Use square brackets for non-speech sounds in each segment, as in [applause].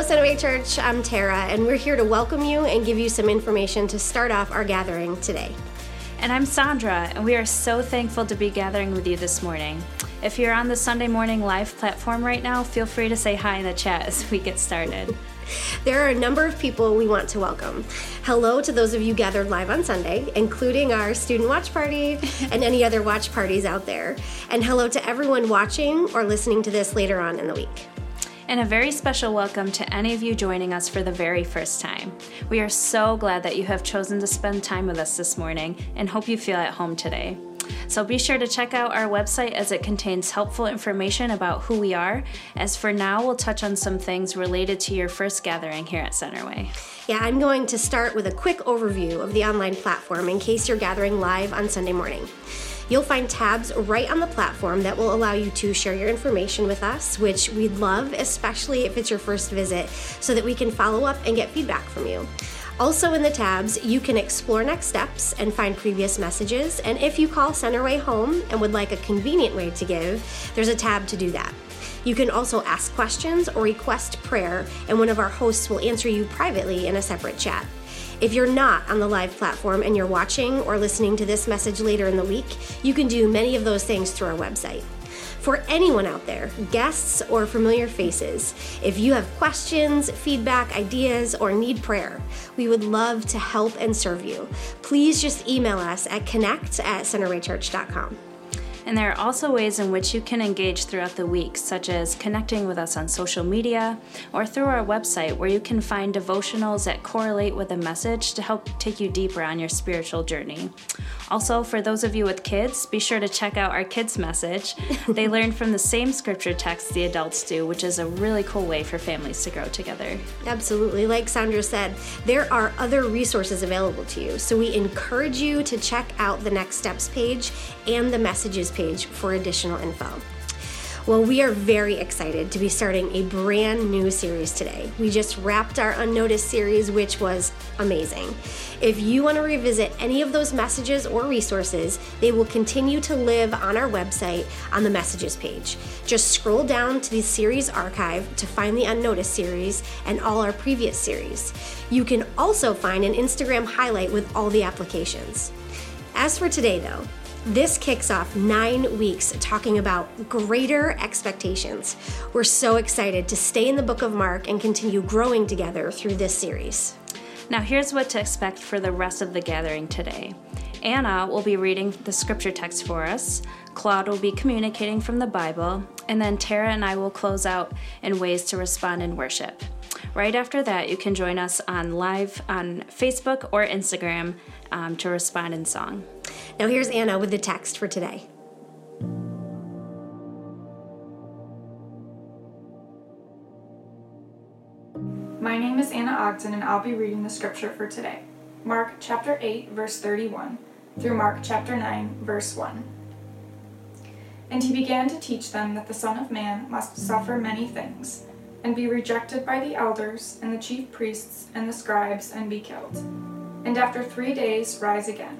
Hello, Centerway Church. I'm Tara, and we're here to welcome you and give you some information to start off our gathering today. And I'm Sandra, and we are so thankful to be gathering with you this morning. If you're on the Sunday morning live platform right now, feel free to say hi in the chat as we get started. [laughs] There are a number of people we want to welcome. Hello to those of you gathered live on Sunday, including our student watch party [laughs] and any other watch parties out there. And hello to everyone watching or listening to this later on in the week. And a very special welcome to any of you joining us for the very first time. We are so glad that you have chosen to spend time with us this morning and hope you feel at home today. So be sure to check out our website as it contains helpful information about who we are. As for now, we'll touch on some things related to your first gathering here at Centerway. Yeah, I'm going to start with a quick overview of the online platform in case you're gathering live on Sunday morning. You'll find tabs right on the platform that will allow you to share your information with us, which we'd love, especially if it's your first visit, so that we can follow up and get feedback from you. Also, in the tabs, you can explore next steps and find previous messages. And if you call Centerway home and would like a convenient way to give, there's a tab to do that. You can also ask questions or request prayer, and one of our hosts will answer you privately in a separate chat. If you're not on the live platform and you're watching or listening to this message later in the week, you can do many of those things through our website. For anyone out there, guests or familiar faces, if you have questions, feedback, ideas, or need prayer, we would love to help and serve you. Please just email us at connect at centerwaychurch.com. And there are also ways in which you can engage throughout the week, such as connecting with us on social media or through our website, where you can find devotionals that correlate with a message to help take you deeper on your spiritual journey. Also, for those of you with kids, be sure to check out our kids' message. [laughs] they learn from the same scripture text the adults do, which is a really cool way for families to grow together. Absolutely. Like Sandra said, there are other resources available to you. So we encourage you to check out the Next Steps page and the Messages page for additional info. Well, we are very excited to be starting a brand new series today. We just wrapped our Unnoticed series, which was amazing. If you want to revisit any of those messages or resources, they will continue to live on our website on the Messages page. Just scroll down to the series archive to find the Unnoticed series and all our previous series. You can also find an Instagram highlight with all the applications. As for today, though, this kicks off nine weeks talking about greater expectations. We're so excited to stay in the book of Mark and continue growing together through this series. Now, here's what to expect for the rest of the gathering today. Anna will be reading the scripture text for us, Claude will be communicating from the Bible, and then Tara and I will close out in ways to respond in worship. Right after that, you can join us on live on Facebook or Instagram um, to respond in song. Now, here's Anna with the text for today. My name is Anna Ogden, and I'll be reading the scripture for today Mark chapter 8, verse 31, through Mark chapter 9, verse 1. And he began to teach them that the Son of Man must suffer many things, and be rejected by the elders, and the chief priests, and the scribes, and be killed, and after three days rise again.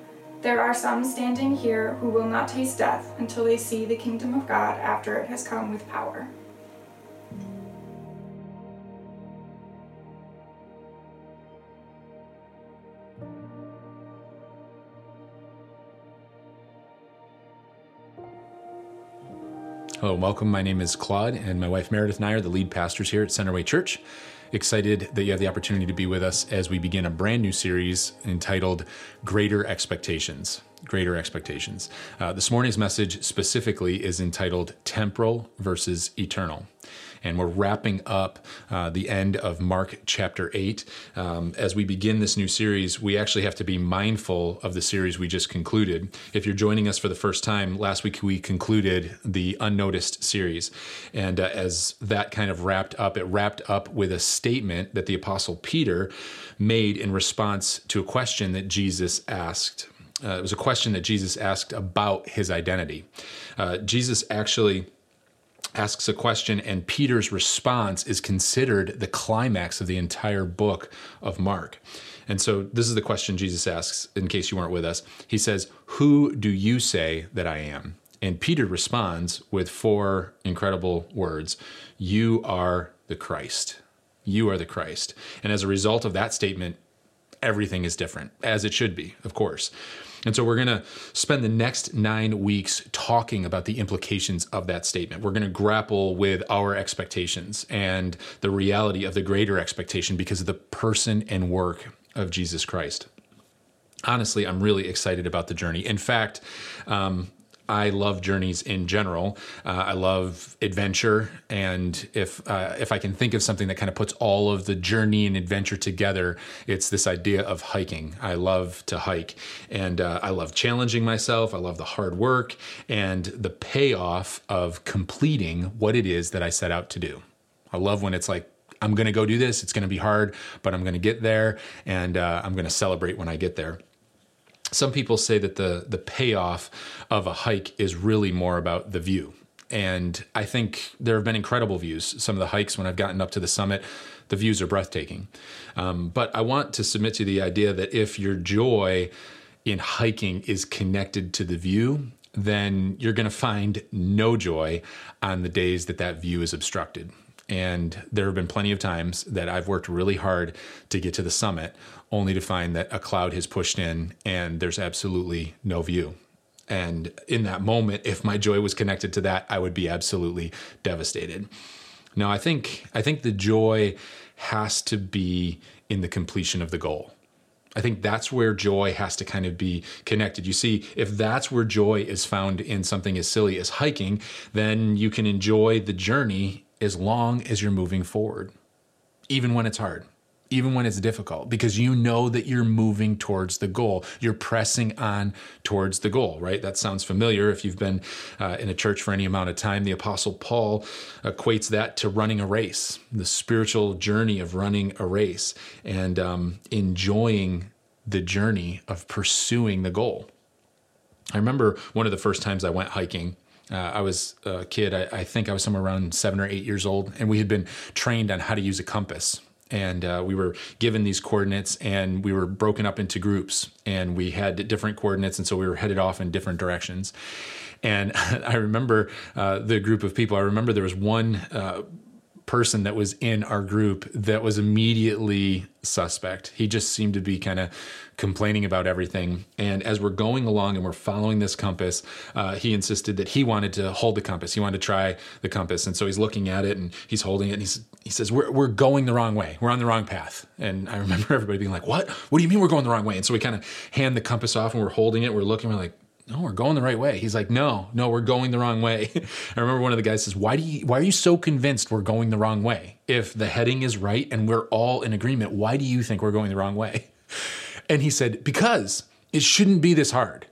there are some standing here who will not taste death until they see the kingdom of God after it has come with power. Hello, welcome. My name is Claude, and my wife Meredith and I are the lead pastors here at Centerway Church. Excited that you have the opportunity to be with us as we begin a brand new series entitled Greater Expectations. Greater Expectations. Uh, this morning's message specifically is entitled Temporal versus Eternal and we're wrapping up uh, the end of Mark chapter 8. Um, as we begin this new series, we actually have to be mindful of the series we just concluded. If you're joining us for the first time, last week we concluded the Unnoticed series. And uh, as that kind of wrapped up, it wrapped up with a statement that the Apostle Peter made in response to a question that Jesus asked. Uh, it was a question that Jesus asked about his identity. Uh, Jesus actually asks a question, and Peter's response is considered the climax of the entire book of Mark. And so, this is the question Jesus asks, in case you weren't with us. He says, Who do you say that I am? And Peter responds with four incredible words You are the Christ. You are the Christ. And as a result of that statement, everything is different, as it should be, of course. And so we're going to spend the next nine weeks talking about the implications of that statement. We're going to grapple with our expectations and the reality of the greater expectation because of the person and work of Jesus Christ honestly, I'm really excited about the journey. In fact, um, I love journeys in general. Uh, I love adventure, and if uh, if I can think of something that kind of puts all of the journey and adventure together, it's this idea of hiking. I love to hike, and uh, I love challenging myself. I love the hard work and the payoff of completing what it is that I set out to do. I love when it's like I'm going to go do this. It's going to be hard, but I'm going to get there, and uh, I'm going to celebrate when I get there some people say that the the payoff of a hike is really more about the view. And I think there have been incredible views. Some of the hikes when I've gotten up to the summit, the views are breathtaking. Um, but I want to submit to the idea that if your joy in hiking is connected to the view, then you're going to find no joy on the days that that view is obstructed. And there have been plenty of times that I've worked really hard to get to the summit, only to find that a cloud has pushed in and there's absolutely no view. And in that moment, if my joy was connected to that, I would be absolutely devastated. Now, I think I think the joy has to be in the completion of the goal. I think that's where joy has to kind of be connected. You see, if that's where joy is found in something as silly as hiking, then you can enjoy the journey as long as you're moving forward, even when it's hard, even when it's difficult, because you know that you're moving towards the goal. You're pressing on towards the goal, right? That sounds familiar if you've been uh, in a church for any amount of time. The Apostle Paul equates that to running a race, the spiritual journey of running a race and um, enjoying the journey of pursuing the goal. I remember one of the first times I went hiking uh, I was a kid, I, I, think I was somewhere around seven or eight years old, and we had been trained on how to use a compass. And uh, we were given these coordinates, and we were broken up into groups, and we had different coordinates, and so we were headed off in different directions. And [laughs] I remember uh, the group of people. I remember there was one uh, person that was in our group that was immediately suspect. He just seemed to be kind of complaining about everything. And as we're going along and we're following this compass, uh, he insisted that he wanted to hold the compass. He wanted to try the compass. And so he's looking at it and he's holding it and he's, he says, we're, we're going the wrong way. We're on the wrong path. And I remember [laughs] everybody being like, what? What do you mean we're going the wrong way? And so we kind of hand the compass off and we're holding it. We're looking, we're like, no, we're going the right way. He's like, no, no, we're going the wrong way. [laughs] I remember one of the guys says, why do you, why are you so convinced we're going the wrong way? If the heading is right and we're all in agreement, why do you think we're going the wrong way? [laughs] And he said, because it shouldn't be this hard.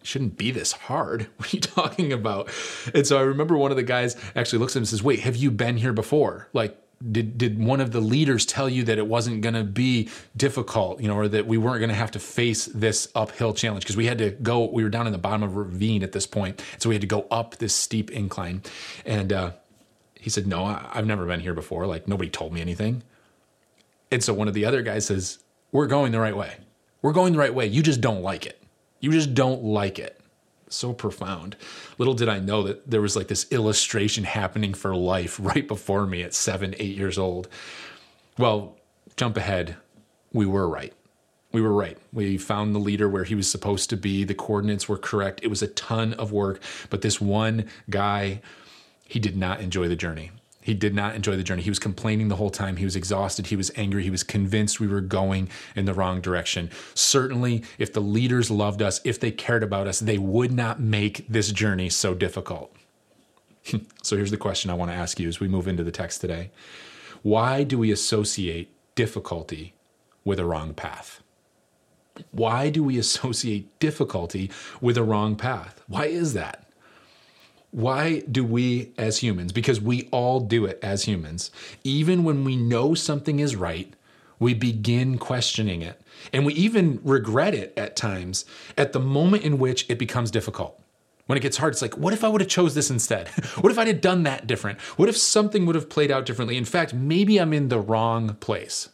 It shouldn't be this hard. [laughs] What are you talking about? And so I remember one of the guys actually looks at him and says, wait, have you been here before? Like, did did one of the leaders tell you that it wasn't going to be difficult you know or that we weren't going to have to face this uphill challenge? Because we had to go we were down in the bottom of a ravine at this point so we had to go up this steep incline. And uh, he said no I, i've never been here before. Like nobody told me anything. And so one of the other guys says we're going the right way. We're going the right way. You just don't like it. You just don't like it so profound. Little did I know that there was like this illustration happening for life [laughs] right before me at seven, eight years old. Well, jump ahead. We were right. We were right. We found the leader where he was supposed to be. The coordinates were correct. It was a ton of work, but this one guy he did not enjoy the journey. He did not enjoy the journey. He was complaining the whole time. He was exhausted. He was angry. He was convinced we were going in the wrong direction. Certainly, if the leaders loved us, if they cared about us, they would not make this journey so difficult. [laughs] so here's the question I want to ask you as we move into the text today Why do we associate difficulty with a wrong path? Why do we associate difficulty with a wrong path? Why is that? Why do we as humans, because we all do it as humans, even when we know something is right, we begin questioning it. And we even regret it at times at the moment in which it becomes difficult. When it gets hard, it's like, what if I would have chose this instead? [laughs] what if I had done that different? What if something would have played out differently? In fact, maybe I'm in the wrong place.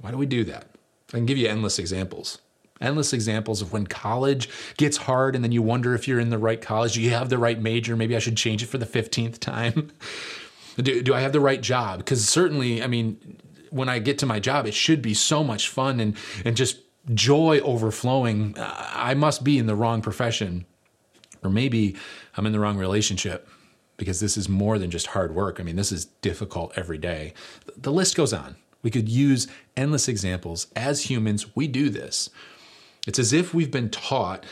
Why do we do that? I can give you endless examples endless examples of when college gets hard and then you wonder if you're in the right college. Do you have the right major? Maybe I should change it for the 15th time. [laughs] do, do I have the right job? Because certainly, I mean, when I get to my job, it should be so much fun and, and just joy overflowing. I must be in the wrong profession. Or maybe I'm in the wrong relationship because this is more than just hard work. I mean, this is difficult every day. The list goes on. We could use endless examples. As humans, we do this. It's as if we've been taught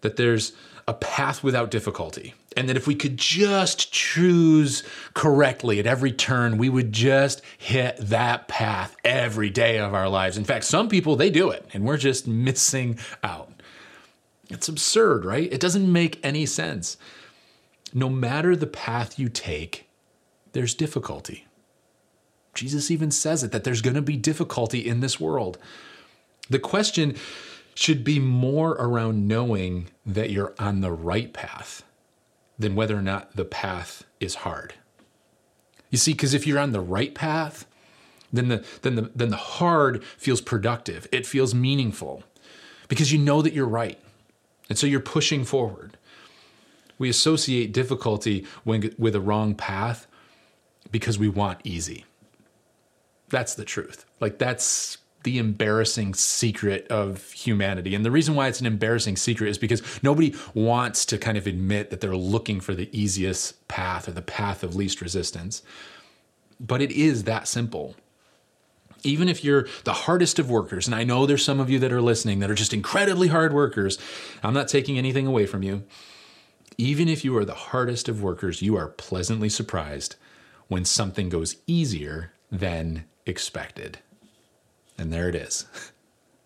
that there's a path without difficulty. And that if we could just choose correctly at every turn, we would just hit that path every day of our lives. In fact, some people, they do it, and we're just missing out. It's absurd, right? It doesn't make any sense. No matter the path you take, there's difficulty. Jesus even says it that there's going to be difficulty in this world. The question should be more around knowing that you're on the right path than whether or not the path is hard. You see, because if you're on the right path, then the, then, the, then the hard feels productive. It feels meaningful because you know that you're right. And so you're pushing forward. We associate difficulty when, with a wrong path because we want easy. That's the truth. Like, that's the embarrassing secret of humanity. And the reason why it's an embarrassing secret is because nobody wants to kind of admit that they're looking for the easiest path or the path of least resistance. But it is that simple. Even if you're the hardest of workers, and I know there's some of you that are listening that are just incredibly hard workers, I'm not taking anything away from you. Even if you are the hardest of workers, you are pleasantly surprised when something goes easier than expected. And there it is. [laughs]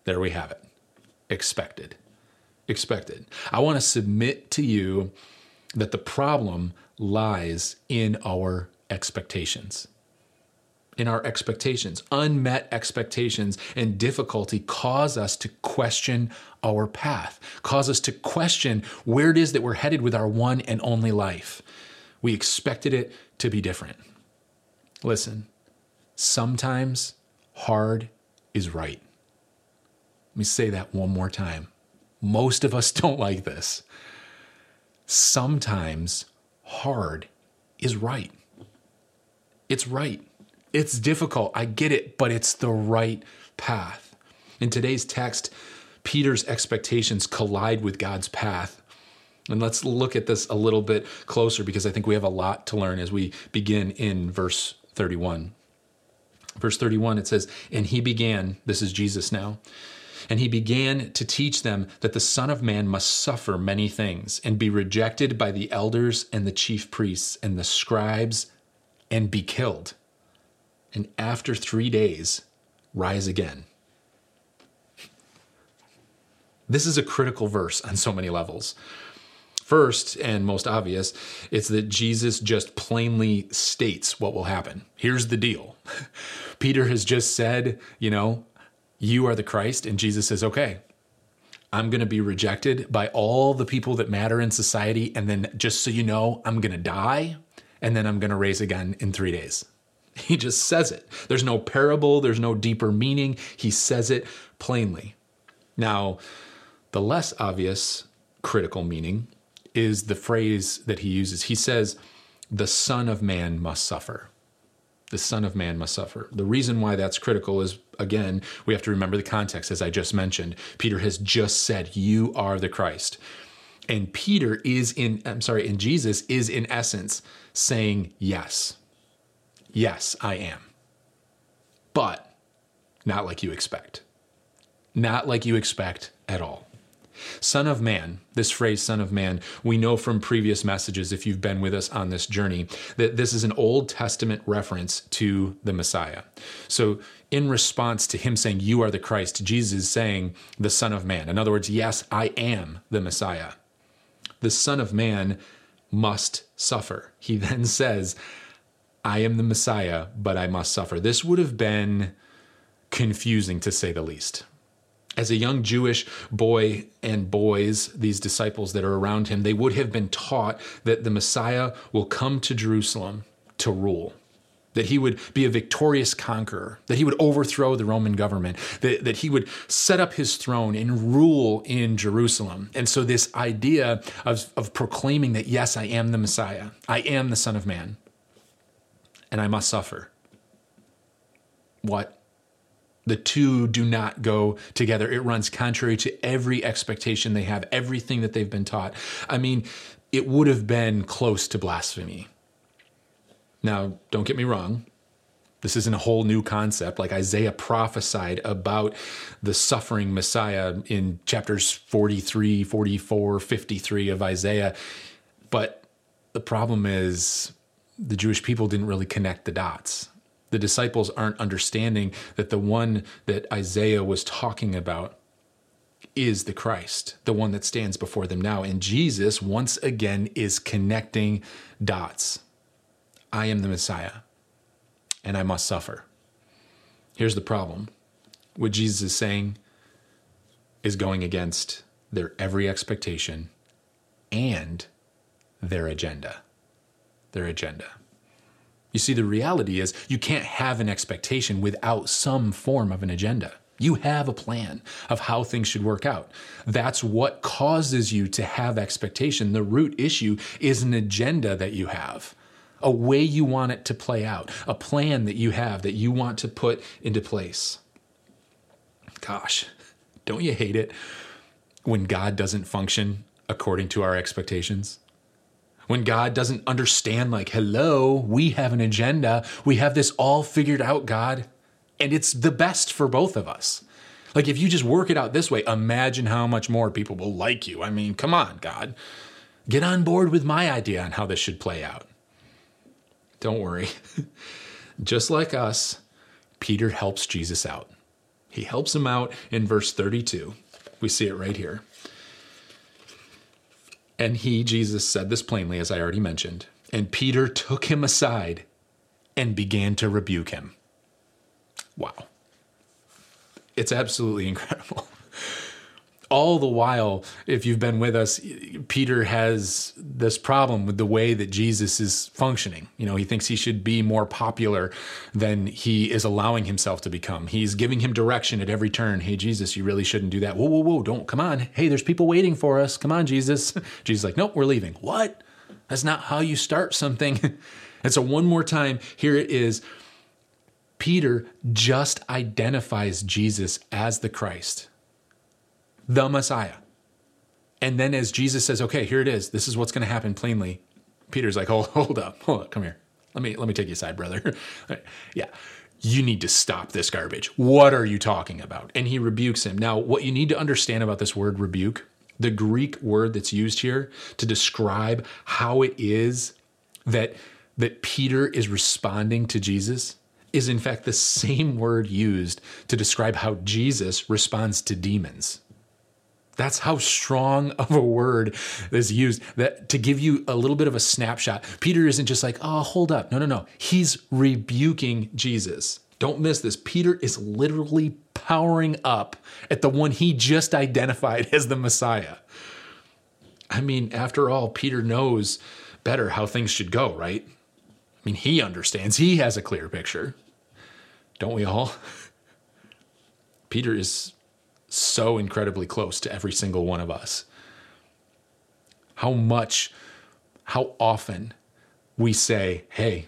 There we have it. Expected. Expected. I want to submit to you that the problem lies in our expectations. In our expectations. Unmet expectations and difficulty cause us to question our path, cause us to question where it is that we're headed with our one and only life. We expected it to be different. Listen, sometimes hard is right. Let me say that one more time. Most of us [laughs] don't like this. Sometimes hard is right. It's right. It's difficult. I get it, but it's the right path. In today's text, Peter's expectations collide with God's path. And let's look at this a little bit closer because I think we have a lot to learn as we begin in verse 31. Verse 31, it says, And he began, this is Jesus now, and he began to teach them that the Son of Man must suffer many things and be rejected by the elders and the chief priests and the scribes and be killed. And after three days, rise again. This is a critical verse on so many levels. First, and most obvious, it's that Jesus just plainly states what will happen. Here's the deal [laughs] Peter has just said, you know, you are the Christ. And Jesus says, okay, I'm going to be rejected by all the people that matter in society. And then just so you know, I'm going to die and then I'm going to raise again in three days. [laughs] He just says it. There's no parable, there's no deeper meaning. He says it plainly. Now, the less obvious critical meaning is the phrase that he uses. He says, The Son of Man must suffer. The Son of Man must suffer. The reason why that's critical is, again, we have to remember the context, as I just mentioned. Peter has just said, You are the Christ. And Peter is in, I'm sorry, and Jesus is in essence saying, Yes, yes, I am. But not like you expect. Not like you expect at all. Son of Man, this phrase, Son of Man, we know from previous messages, if you've been with us on this journey, that this is an Old Testament reference to the Messiah. So, in response to him saying, You are the Christ, Jesus is saying, The Son of Man. In other words, yes, I am the Messiah. The Son of Man must suffer. He [laughs] then says, I am the Messiah, but I must suffer. This would have been confusing to say the least as a young Jewish boy and boys, these disciples that are around him, they would have been taught that the Messiah will come to Jerusalem to rule, that he would be a victorious conqueror, that he would overthrow the Roman government, that, that he would set up his throne and rule in Jerusalem. And so, this idea of, of proclaiming that, yes, I am the Messiah, I am the Son of Man, and I must suffer. What? The two do not go together. It runs contrary to every expectation they have, everything that they've been taught. I mean, it would have been close to blasphemy. Now, don't get me wrong. This isn't a whole new concept. Like Isaiah prophesied about the suffering Messiah in chapters 43, 44, 53 of Isaiah. But the problem is the Jewish people didn't really connect the dots the disciples aren't understanding that the one that Isaiah was talking about is the Christ, the one that stands before them now. And Jesus, once again, is connecting dots. I am the Messiah, and I must suffer. Here's the problem what Jesus is saying is going against their every expectation and their agenda. Their agenda. You see, the reality is you can't have an expectation without some form of an agenda. You have a plan of how things should work out. That's what causes you to have expectation. The root issue is an agenda that you have, a way you want it to play out, a plan that you have that you want to put into place. Gosh, don't you hate it when God doesn't function according to our expectations? When God doesn't understand, like, hello, we have an agenda. We have this all figured out, God. And it's the best for both of us. Like, if you just work it out this way, imagine how much more people will like you. I mean, come on, God. Get on board with my idea on how this should play out. Don't worry. [laughs] just like us, Peter helps Jesus out. He helps him out in verse 32. We see it right here. And he, Jesus, said this plainly, as I already mentioned. And Peter took him aside and began to rebuke him. Wow. It's absolutely [laughs] incredible all the while, if you've been with us, Peter has this problem with the way that Jesus is functioning. You know, he thinks he should be more popular than he is allowing himself to become. He's giving him direction at every turn. Hey, Jesus, you really shouldn't do that. Whoa, whoa, whoa, don't, come on. Hey, there's people waiting for us. Come on, Jesus. [laughs] Jesus like, nope, we're leaving. What? That's not how you start something. [laughs] and so, one more time, here it is. Peter just identifies Jesus as the Christ the Messiah. And then as Jesus says, okay, here it is. This is what's going to happen plainly. Peter's like, hold, hold up, hold up, come here. Let me let me take you aside, brother. [laughs] yeah. You need to stop this garbage. What are you talking about? And he rebukes him. Now, what you need to understand about this word rebuke, the Greek word that's used here to describe how it is that that Peter is responding to Jesus is in fact the same word used to describe how Jesus responds to demons. That's how strong [laughs] of a word is used that to give you a little bit of a snapshot. Peter isn't just like, "Oh, hold up." No, no, no. He's rebuking Jesus. Don't miss this. Peter is literally powering up at the one he just identified as the Messiah. I mean, after all, Peter knows better how things should go, right? I mean, he understands. He has a clear picture. Don't we all? [laughs] Peter is so incredibly close to every single one of us. How much, how often we say, hey,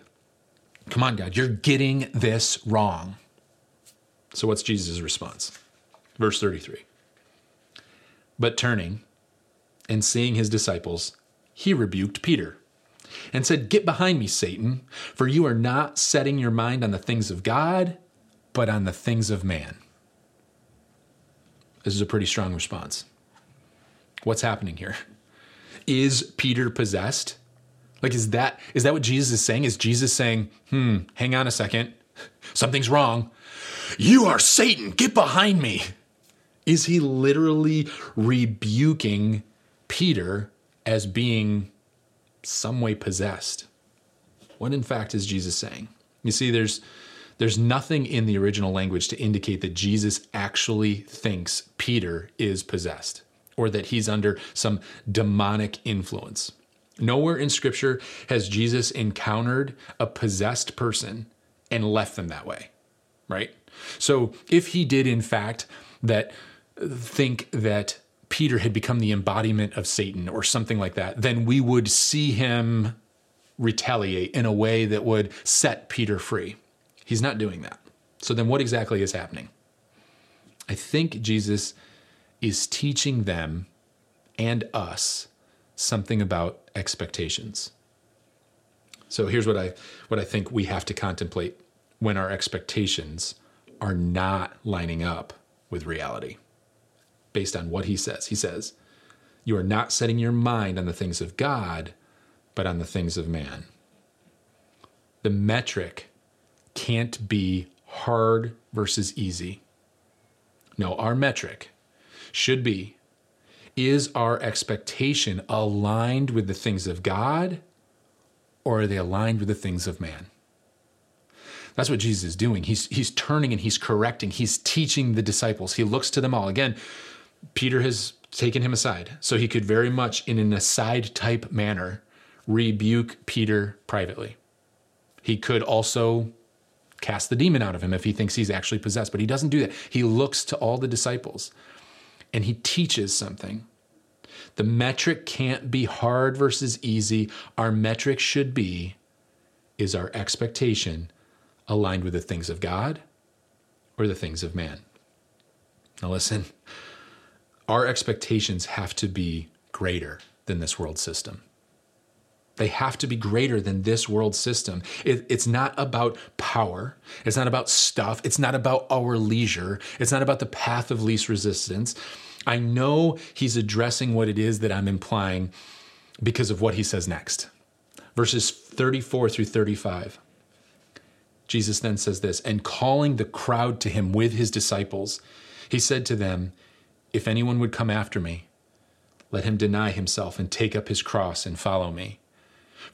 come on, God, you're getting this wrong. So, what's Jesus' response? Verse 33. But turning, And seeing his disciples, he rebuked Peter and said, Get behind me, Satan, for you are not setting your mind on the things of God, but on the things of man. This is a pretty strong response. What's happening here? Is Peter possessed? Like, is that is that what Jesus is saying? Is Jesus saying, hmm, hang on a second, something's wrong? You are Satan, get behind me. Is he literally rebuking Peter as being some way possessed? What in fact is Jesus saying? You see, there's there's nothing in the original language to indicate that Jesus actually thinks Peter is possessed or that he's under some demonic influence. Nowhere in Scripture has Jesus encountered a possessed person and left them that way, right? So if he did, in fact, that think that Peter had become the embodiment of Satan or something like that, then we would see him retaliate in a way that would set Peter free. He's not doing that. So then what exactly is happening? I think Jesus is teaching them and us something about expectations. So here's what I what I think we have to contemplate when our expectations are not lining up with reality. Based on what he says. He says, "You are not setting your mind on the things of God, but on the things of man." The metric can't be hard versus easy. No, our metric should be is our expectation aligned with the things of God or are they aligned with the things of man? That's what Jesus is doing. He's, he's turning and he's correcting. He's teaching the disciples. He looks to them all. Again, Peter has taken him aside. So he could very much, in an aside type manner, rebuke Peter privately. He could also cast the demon out of him if he thinks he's actually possessed, but he doesn't do that. He looks to all the disciples and he teaches something. The metric can't be hard versus easy. Our metric should be is our expectation aligned with the things of God or the things of man? Now, listen, our expectations have to be greater than this world system. They have to be greater than this world system. It, it's not about power. It's not about stuff. It's not about our leisure. It's not about the path of least resistance. I know he's addressing what it is that I'm implying because of what he says next. Verses 34 through 35. Jesus then says this, and calling the crowd to him with his disciples, he said to them, If anyone would come after me, let him deny himself and take up his cross and follow me.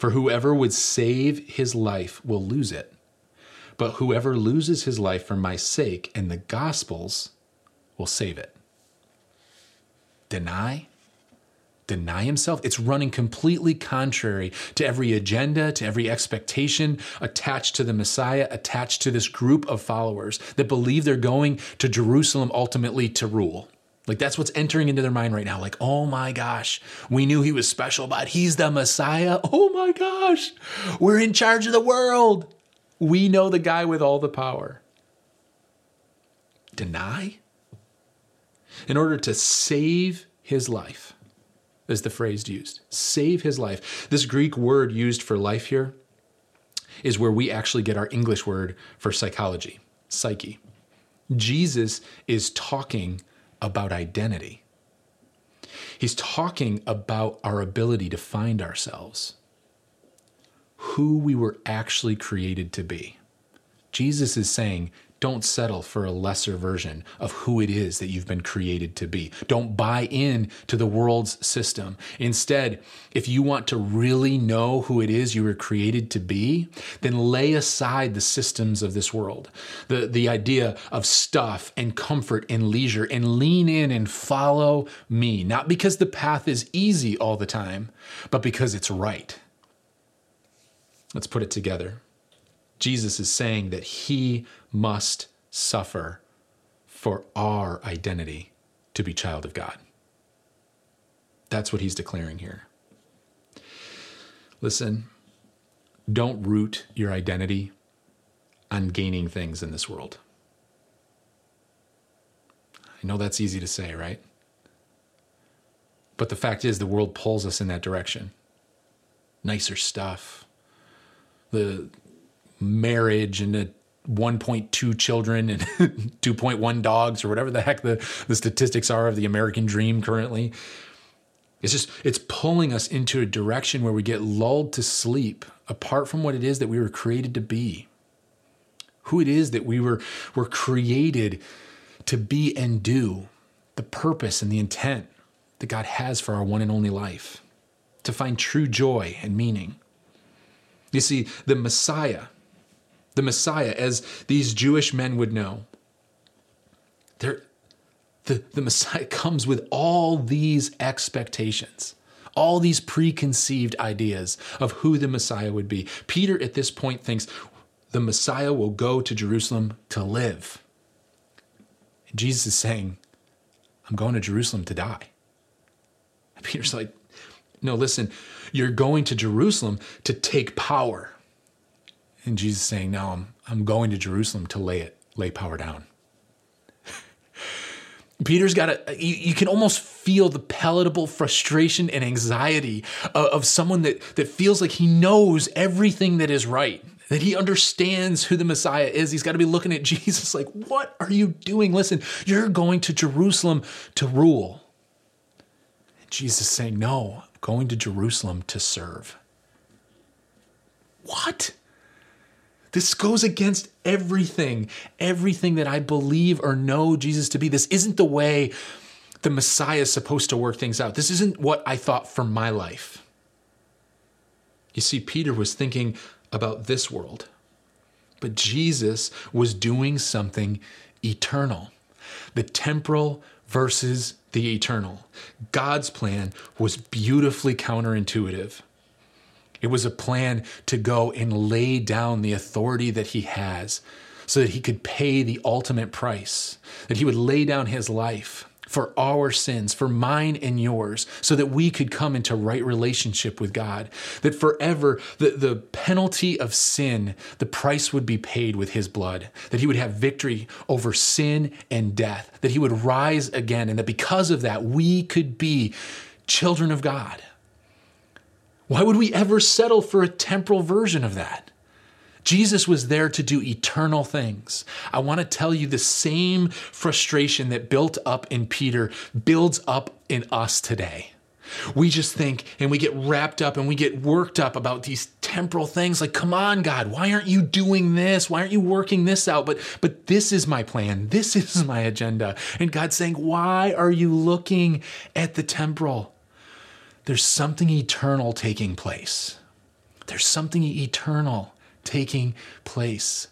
For whoever would save his life will lose it. But whoever loses his life for my sake and the gospel's will save it. Deny? Deny himself? It's running completely contrary to every agenda, to every expectation attached to the Messiah, attached to this group of followers that believe they're going to Jerusalem ultimately to rule. Like that's what's entering into their mind right now. Like, oh my gosh, we knew he was special, but he's the Messiah. [laughs] Oh my gosh, we're in charge of the world. We know the guy with all the power. Deny? In order to save his life, is the phrase used. Save his life. This Greek word used for life here is where we actually get our English word for psychology, psyche. Jesus is talking about identity. He's talking about our ability to find ourselves, who we were actually created to be. Jesus is saying, don't settle for a lesser version of who it is that you've been created to be. Don't buy in to the world's system. Instead, if you want to really know who it is you were created to be, then lay aside the systems of this world, the, the idea of stuff and comfort and leisure, and lean in and follow me. Not because the path is easy all the time, but because it's right. Let's put it together. Jesus is saying that he must suffer for our identity to be child of God. That's what he's declaring here. Listen, don't root your identity on gaining things in this world. I know that's easy to say, right? But the fact is, the world pulls us in that direction. Nicer stuff, the marriage and the 1.2 children and [laughs] 2.1 dogs or whatever the heck the, the statistics are of the American dream currently. It's just, it's pulling us into a direction where we get lulled to sleep apart from what it is that we were created to be. Who it is that we were, were created to be and do, the purpose and the intent that God has for our one and only life, to find true joy and meaning. You see, the Messiah, the Messiah, as these Jewish men would know, the, the Messiah [laughs] comes with all these expectations, all these preconceived ideas of who the Messiah would be. Peter, at this point, thinks the Messiah will go to Jerusalem to live. And Jesus is saying, I'm going to Jerusalem to die. And Peter's like, No, listen, you're going to Jerusalem to take power. And Jesus saying, No, I'm, I'm going to Jerusalem to lay it, lay power down. [laughs] Peter's got a, you, you, can almost feel the palatable frustration and anxiety of, of someone that, that feels like he knows everything that is right, that he understands who the Messiah is. He's got to be looking at [laughs] Jesus like, What are you doing? Listen, you're going to Jerusalem to rule. And Jesus is saying, No, I'm going to Jerusalem to serve. What? This goes against everything, everything that I believe or know Jesus to be. This isn't the way the Messiah is supposed to work things out. This isn't what I thought for my life. You see, Peter was thinking about this world, but Jesus was doing something eternal. The temporal versus the eternal. God's plan was beautifully counterintuitive. It was a plan to go and lay down the authority that he has so that he could pay the ultimate price, that he would lay down his life for our sins, for mine and yours, so that we could come into right relationship with God. That forever, the, the penalty of sin, the price would be paid with his blood. That he would have victory over sin and death. That he would rise again. And that because of that, we could be children of God. Why would we ever settle for a temporal version of that? Jesus was there to do eternal things. I want to tell you the same frustration that built up in Peter builds up in us today. We just think and we get wrapped up and we get worked up about these temporal things like come on God, why aren't you doing this? Why aren't you working this out? But but this is my plan. This [laughs] is my agenda. And God's saying, "Why are you looking at the temporal?" There's something eternal taking place. There's something eternal taking place.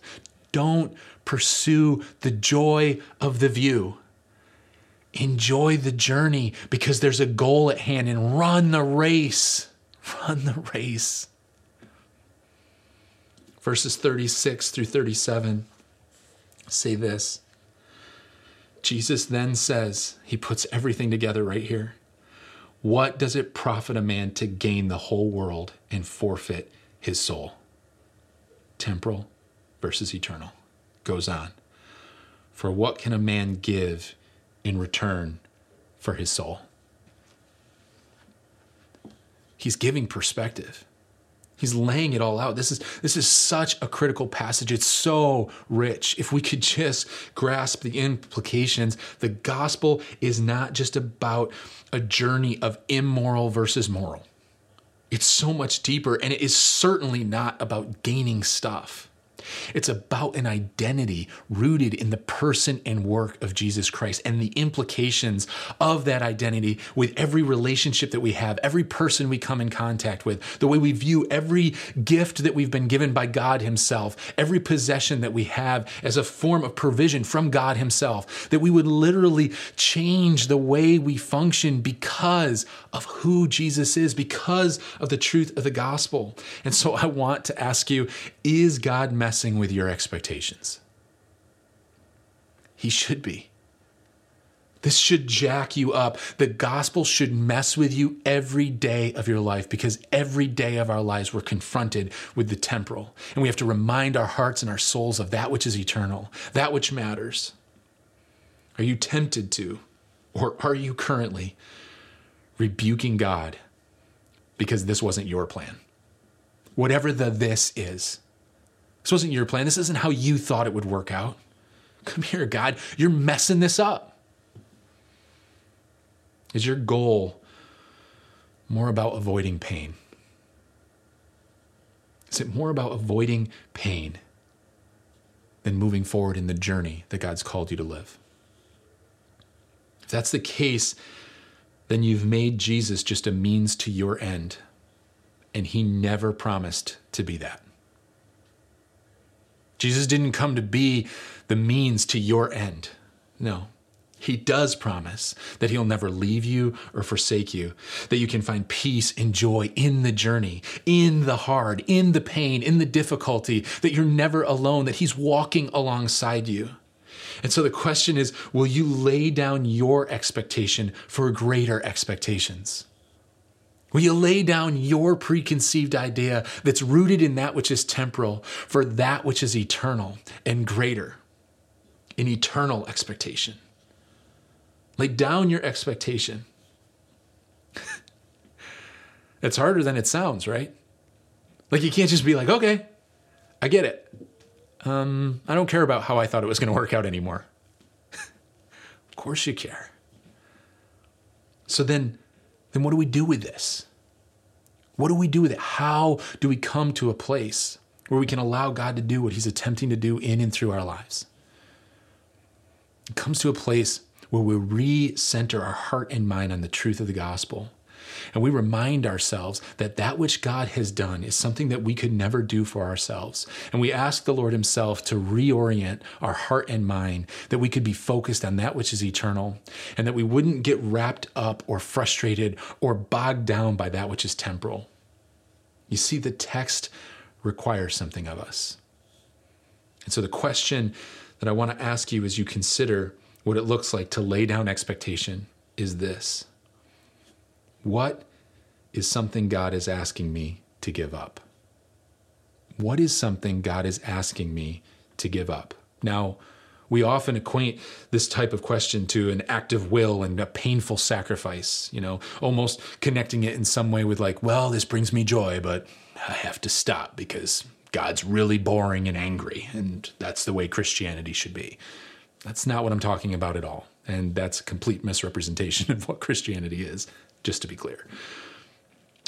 Don't pursue the joy of the view. Enjoy the journey because there's a goal at hand and run the race. [laughs] Run the race. Verses 36 through 37 say this. Jesus then says, He puts everything together right here. What does it profit a man to gain the whole world and forfeit his soul? Temporal versus eternal. Goes on. For what can a man give in return for his soul? He's giving perspective. He's laying it all out. This is this is such a critical passage. It's so rich. If we could just grasp the implications, the gospel is not just about a journey of immoral versus moral. It's so much deeper and it is certainly not about gaining stuff. It's about an identity rooted in the person and work of Jesus Christ and the implications of that identity with every relationship that we have, every person we come in contact with, the way we view every gift that we've been given by God Himself, every possession that we have as a form of provision from God Himself, that we would literally change the way we function because of who Jesus is, because of the truth of the gospel. And so I want to ask you is God messing with your expectations? He should be. This should jack you up. The gospel should mess with you every day of your life because every day of our lives we're confronted with the temporal. And we have to remind our hearts and our souls of that which is eternal, that which matters. Are you tempted to, or are you currently rebuking God because this wasn't your plan. Whatever the this is, this wasn't your plan. This isn't how you thought it would work out. [laughs] Come here, God. You're messing this up. Is your goal more about avoiding pain? Is it more about avoiding pain than moving forward in the journey that God's called you to live? If that's the case, then you've made Jesus just a means to your end, and he never promised to be that. Jesus didn't come to be the means to your end. No. He does promise that He'll never leave you or forsake you, that you can find peace and joy in the journey, in the hard, in the pain, in the difficulty, that you're never alone, that He's walking alongside you. And so the question is will you lay down your expectation for greater expectations? Will you lay down your preconceived idea that's rooted in that which is temporal for that which is eternal and greater, in eternal expectation? Lay down your expectation. [laughs] it's harder than it sounds, right? Like you can't just be like, okay, I get it. Um, I don't care about how I thought it was going to work out anymore. [laughs] of course you care. So then, then what do we do with this? What do we do with it? How do we come to a place where we can allow God to do what He's attempting to do in and through our lives? It comes to a place where we recenter our heart and mind on the truth of the gospel. And we remind ourselves that that which God has done is something that we could never do for ourselves. And we ask the Lord Himself to reorient our heart and mind, that we could be focused on that which is eternal, and that we wouldn't get wrapped up or frustrated or bogged down by that which is temporal. You see, the text requires something of us. And so the question that I want to ask you as you consider what it looks like to lay down expectation is this What is something God is asking me to give up? What is something God is asking me to give up? Now, we often acquaint this type of question to an act of will and a painful sacrifice, you know, almost connecting it in some way with, like, well, this brings me joy, but I have to stop because God's really boring and angry, and that's the way Christianity should be. That's not what I'm talking about at all. And that's a complete misrepresentation [laughs] of what Christianity is, just to be clear.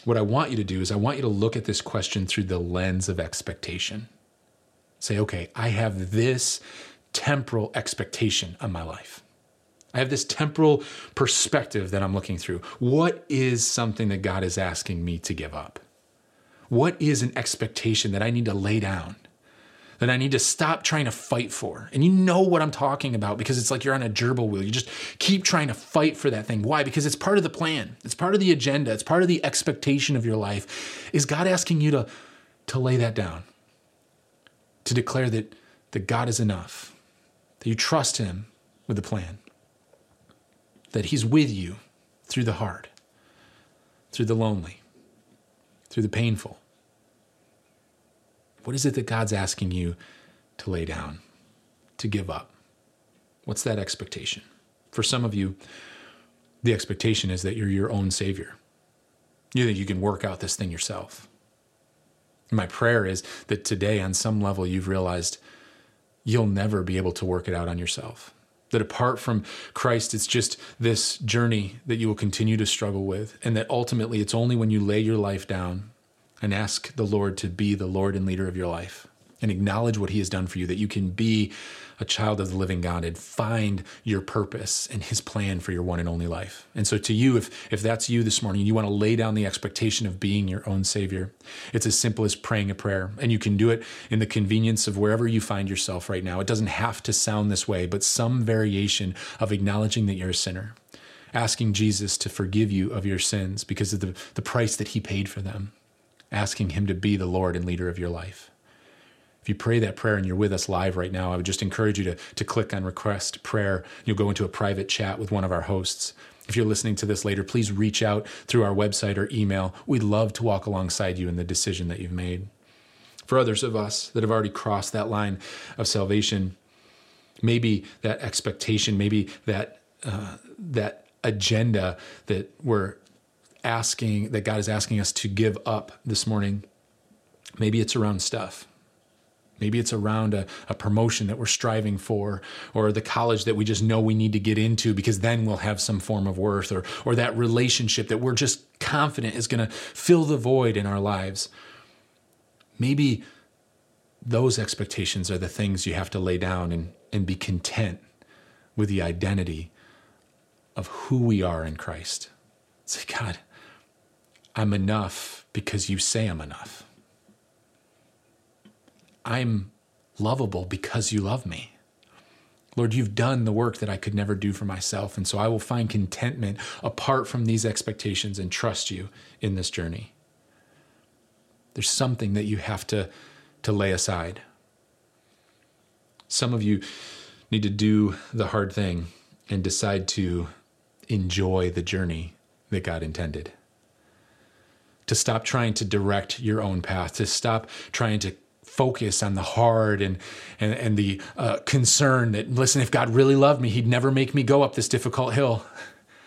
What I want you to do is, I want you to look at this question through the lens of expectation. Say, okay, I have this temporal expectation on my life. I have this temporal perspective that I'm looking through. What is something that God is asking me to give up? What is an expectation that I need to lay down? That I need to stop trying to fight for. And you know what I'm talking about because it's like you're on a gerbil wheel. You just keep trying to fight for that thing. Why? Because it's part of the plan. It's part of the agenda. It's part of the expectation of your life. Is God asking you to, to lay that down? To declare that, that God is enough, that you trust Him with the plan, that He's with you through the hard, through the lonely, through the painful. What is it that God's asking you to lay down, to give up? What's that expectation? For some of you, the expectation is that you're your own Savior. You think you can work out this thing yourself. My prayer is that today, on some level, you've realized you'll never be able to work it out on yourself. That apart from Christ, it's just this journey that you will continue to struggle with. And that ultimately, it's only when you lay your life down and ask the Lord to be the Lord and leader of your life and acknowledge what He has done for you, that you can be a child of the living God and find your purpose and His plan for your one and only life. And so, to you, if, if that's you this morning, you want to lay down the expectation of being your own Savior, it's as simple as praying a prayer. And you can do it in the convenience of wherever you find yourself right now. It doesn't have to sound this way, but some variation of acknowledging that you're a sinner asking Jesus to forgive you of your sins because of the, the price that he paid for them, asking him to be the Lord and leader of your life. If you pray that prayer and you're with us live right now, I would just encourage you to, to click on request prayer. You'll go into a private chat with one of our hosts. If you're listening to this later, please reach out through our website or email. We'd love to walk alongside you in the decision that you've made. For others of us that have already crossed that line of salvation, maybe that expectation, maybe that uh, that agenda that we're asking, that God is asking us to give up this morning, maybe it's around stuff. Maybe it's around a, a, promotion that we're striving for, or the college that we just know we need to get into because then we'll have some form of worth, or, or that relationship that we're just confident is going to fill the void in our lives. Maybe those expectations are the things you have to lay down and, and be content with the identity of who we are in Christ. Say, God, I'm enough because you say I'm enough. I'm lovable because you love me. Lord, you've done the work that I could never do for myself. And so I will find contentment apart from these expectations and trust you in this journey. There's something that you have to, to lay aside. Some of you need to do the hard thing and decide to enjoy the journey that God intended. To stop trying to direct your own path, to stop trying to focus on the hard and and, and the uh, concern that listen if god really loved me he'd never make me go up this difficult hill.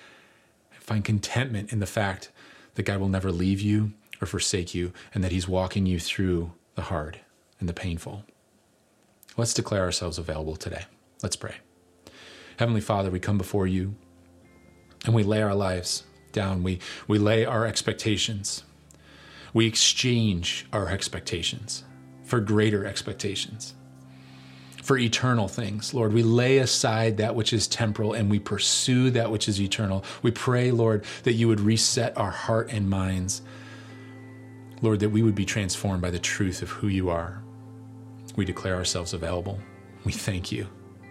[laughs] Find contentment in the fact that god will never leave you or forsake you and that he's walking you through the hard and the painful. Let's declare ourselves available today. Let's pray. Heavenly father we come before you and we lay our lives down. We we lay our expectations we exchange our expectations for greater expectations, for eternal things. Lord, we lay aside that which is temporal and we pursue that which is eternal. We pray, Lord, that you would reset our heart and minds. Lord, that we would be transformed by the truth of who you are. We declare ourselves available. We thank you.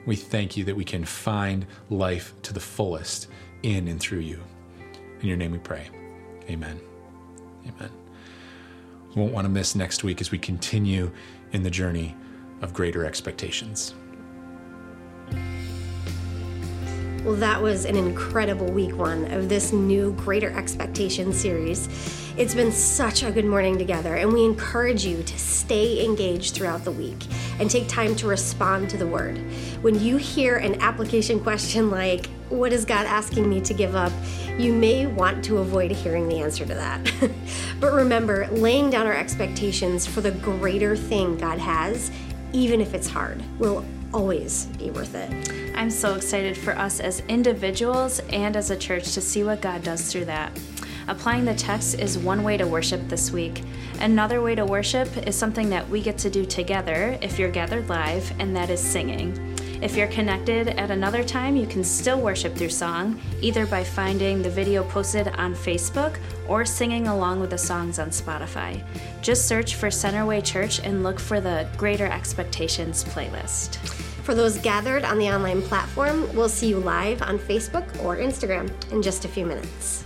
We thank you that we can find life to the fullest in and through you. In your name we pray. Amen. Amen won't want to miss next week as we continue in the journey of greater expectations. Well, that was an incredible week one of this new Greater Expectations series. It's been such a good morning together, and we encourage you to stay engaged throughout the week and take time to respond to the word. When you hear an application question like, What is God asking me to give up? You may want to avoid hearing the answer to that. [laughs] but remember, laying down our expectations for the greater thing God has, even if it's hard, will always be worth it. I'm so excited for us as individuals and as a church to see what God does through that. Applying the text is one way to worship this week. Another way to worship is something that we get to do together if you're gathered live, and that is singing. If you're connected at another time, you can still worship through song, either by finding the video posted on Facebook or singing along with the songs on Spotify. Just search for Centerway Church and look for the Greater Expectations playlist. For those gathered on the online platform, we'll see you live on Facebook or Instagram in just a few minutes.